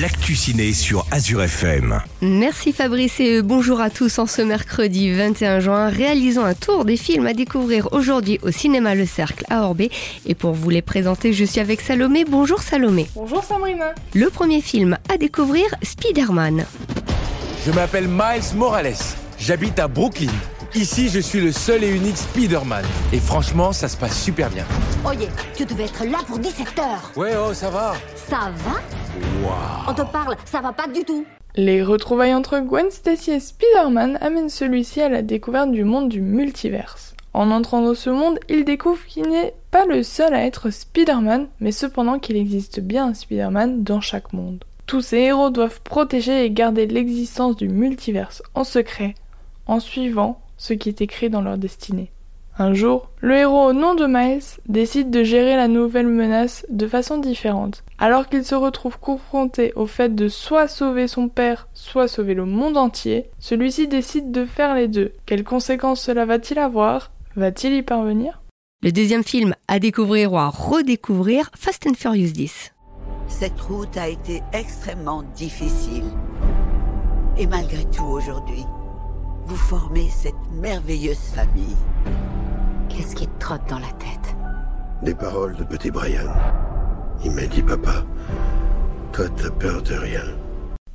l'actu ciné sur Azure FM. Merci Fabrice et euh, bonjour à tous en ce mercredi 21 juin. Réalisons un tour des films à découvrir aujourd'hui au cinéma Le Cercle à Orbé. Et pour vous les présenter, je suis avec Salomé. Bonjour Salomé. Bonjour Sabrina. Le premier film à découvrir, Spider-Man. Je m'appelle Miles Morales. J'habite à Brooklyn. Ici, je suis le seul et unique Spider-Man. Et franchement, ça se passe super bien. Oye, tu devais être là pour 17 heures. Ouais, oh, ça va. Ça va? On te parle, ça va pas du tout. Les retrouvailles entre Gwen Stacy et Spider-Man amènent celui-ci à la découverte du monde du multiverse. En entrant dans ce monde, il découvre qu'il n'est pas le seul à être Spider-Man, mais cependant qu'il existe bien un Spider-Man dans chaque monde. Tous ces héros doivent protéger et garder l'existence du multiverse en secret, en suivant ce qui est écrit dans leur destinée. Un jour, le héros au nom de Miles décide de gérer la nouvelle menace de façon différente. Alors qu'il se retrouve confronté au fait de soit sauver son père, soit sauver le monde entier, celui-ci décide de faire les deux. Quelles conséquences cela va-t-il avoir? Va-t-il y parvenir? Le deuxième film à découvrir ou à redécouvrir, Fast and Furious 10. Cette route a été extrêmement difficile. Et malgré tout aujourd'hui, vous formez cette merveilleuse famille. Qu'est-ce qui te trotte dans la tête Des paroles de petit Brian. Il m'a dit, papa, toi t'as peur de rien.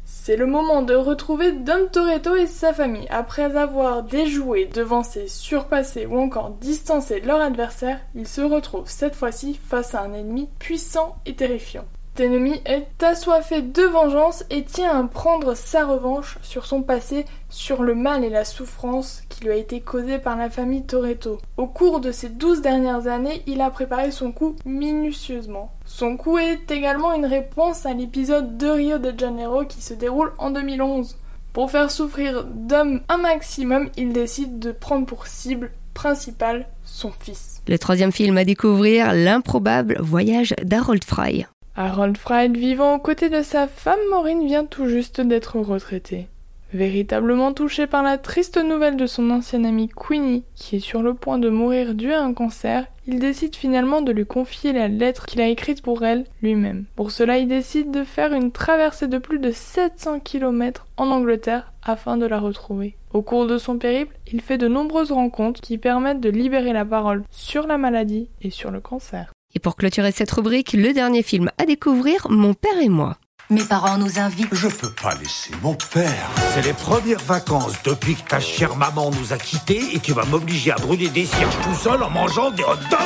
C'est le moment de retrouver Dom Toretto et sa famille. Après avoir déjoué, devancé, surpassé ou encore distancé leur adversaire, ils se retrouvent cette fois-ci face à un ennemi puissant et terrifiant ennemi est assoiffé de vengeance et tient à prendre sa revanche sur son passé, sur le mal et la souffrance qui lui a été causée par la famille Toretto. Au cours de ces douze dernières années, il a préparé son coup minutieusement. Son coup est également une réponse à l'épisode de Rio de Janeiro qui se déroule en 2011. Pour faire souffrir d'hommes un maximum, il décide de prendre pour cible principale son fils. Le troisième film à découvrir, l'improbable voyage d'Harold Fry. Harold Fried, vivant aux côtés de sa femme Maureen, vient tout juste d'être retraité. Véritablement touché par la triste nouvelle de son ancienne amie Queenie, qui est sur le point de mourir dû à un cancer, il décide finalement de lui confier la lettre qu'il a écrite pour elle lui-même. Pour cela, il décide de faire une traversée de plus de 700 km en Angleterre afin de la retrouver. Au cours de son périple, il fait de nombreuses rencontres qui permettent de libérer la parole sur la maladie et sur le cancer. Et pour clôturer cette rubrique, le dernier film à découvrir, Mon père et moi. Mes parents nous invitent. Je peux pas laisser mon père. C'est les premières vacances depuis que ta chère maman nous a quittés et tu vas m'obliger à brûler des cierges tout seul en mangeant des hot dogs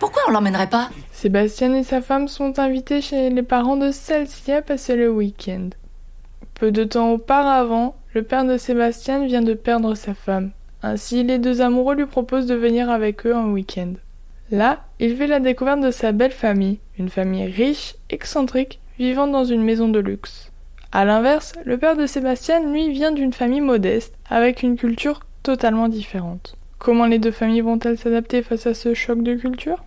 Pourquoi on l'emmènerait pas? Sébastien et sa femme sont invités chez les parents de celle-ci à passer le week-end. Peu de temps auparavant, le père de Sébastien vient de perdre sa femme. Ainsi, les deux amoureux lui proposent de venir avec eux un week-end. Là, il fait la découverte de sa belle famille, une famille riche, excentrique, vivant dans une maison de luxe. À l'inverse, le père de Sébastien, lui, vient d'une famille modeste, avec une culture totalement différente. Comment les deux familles vont-elles s'adapter face à ce choc de culture?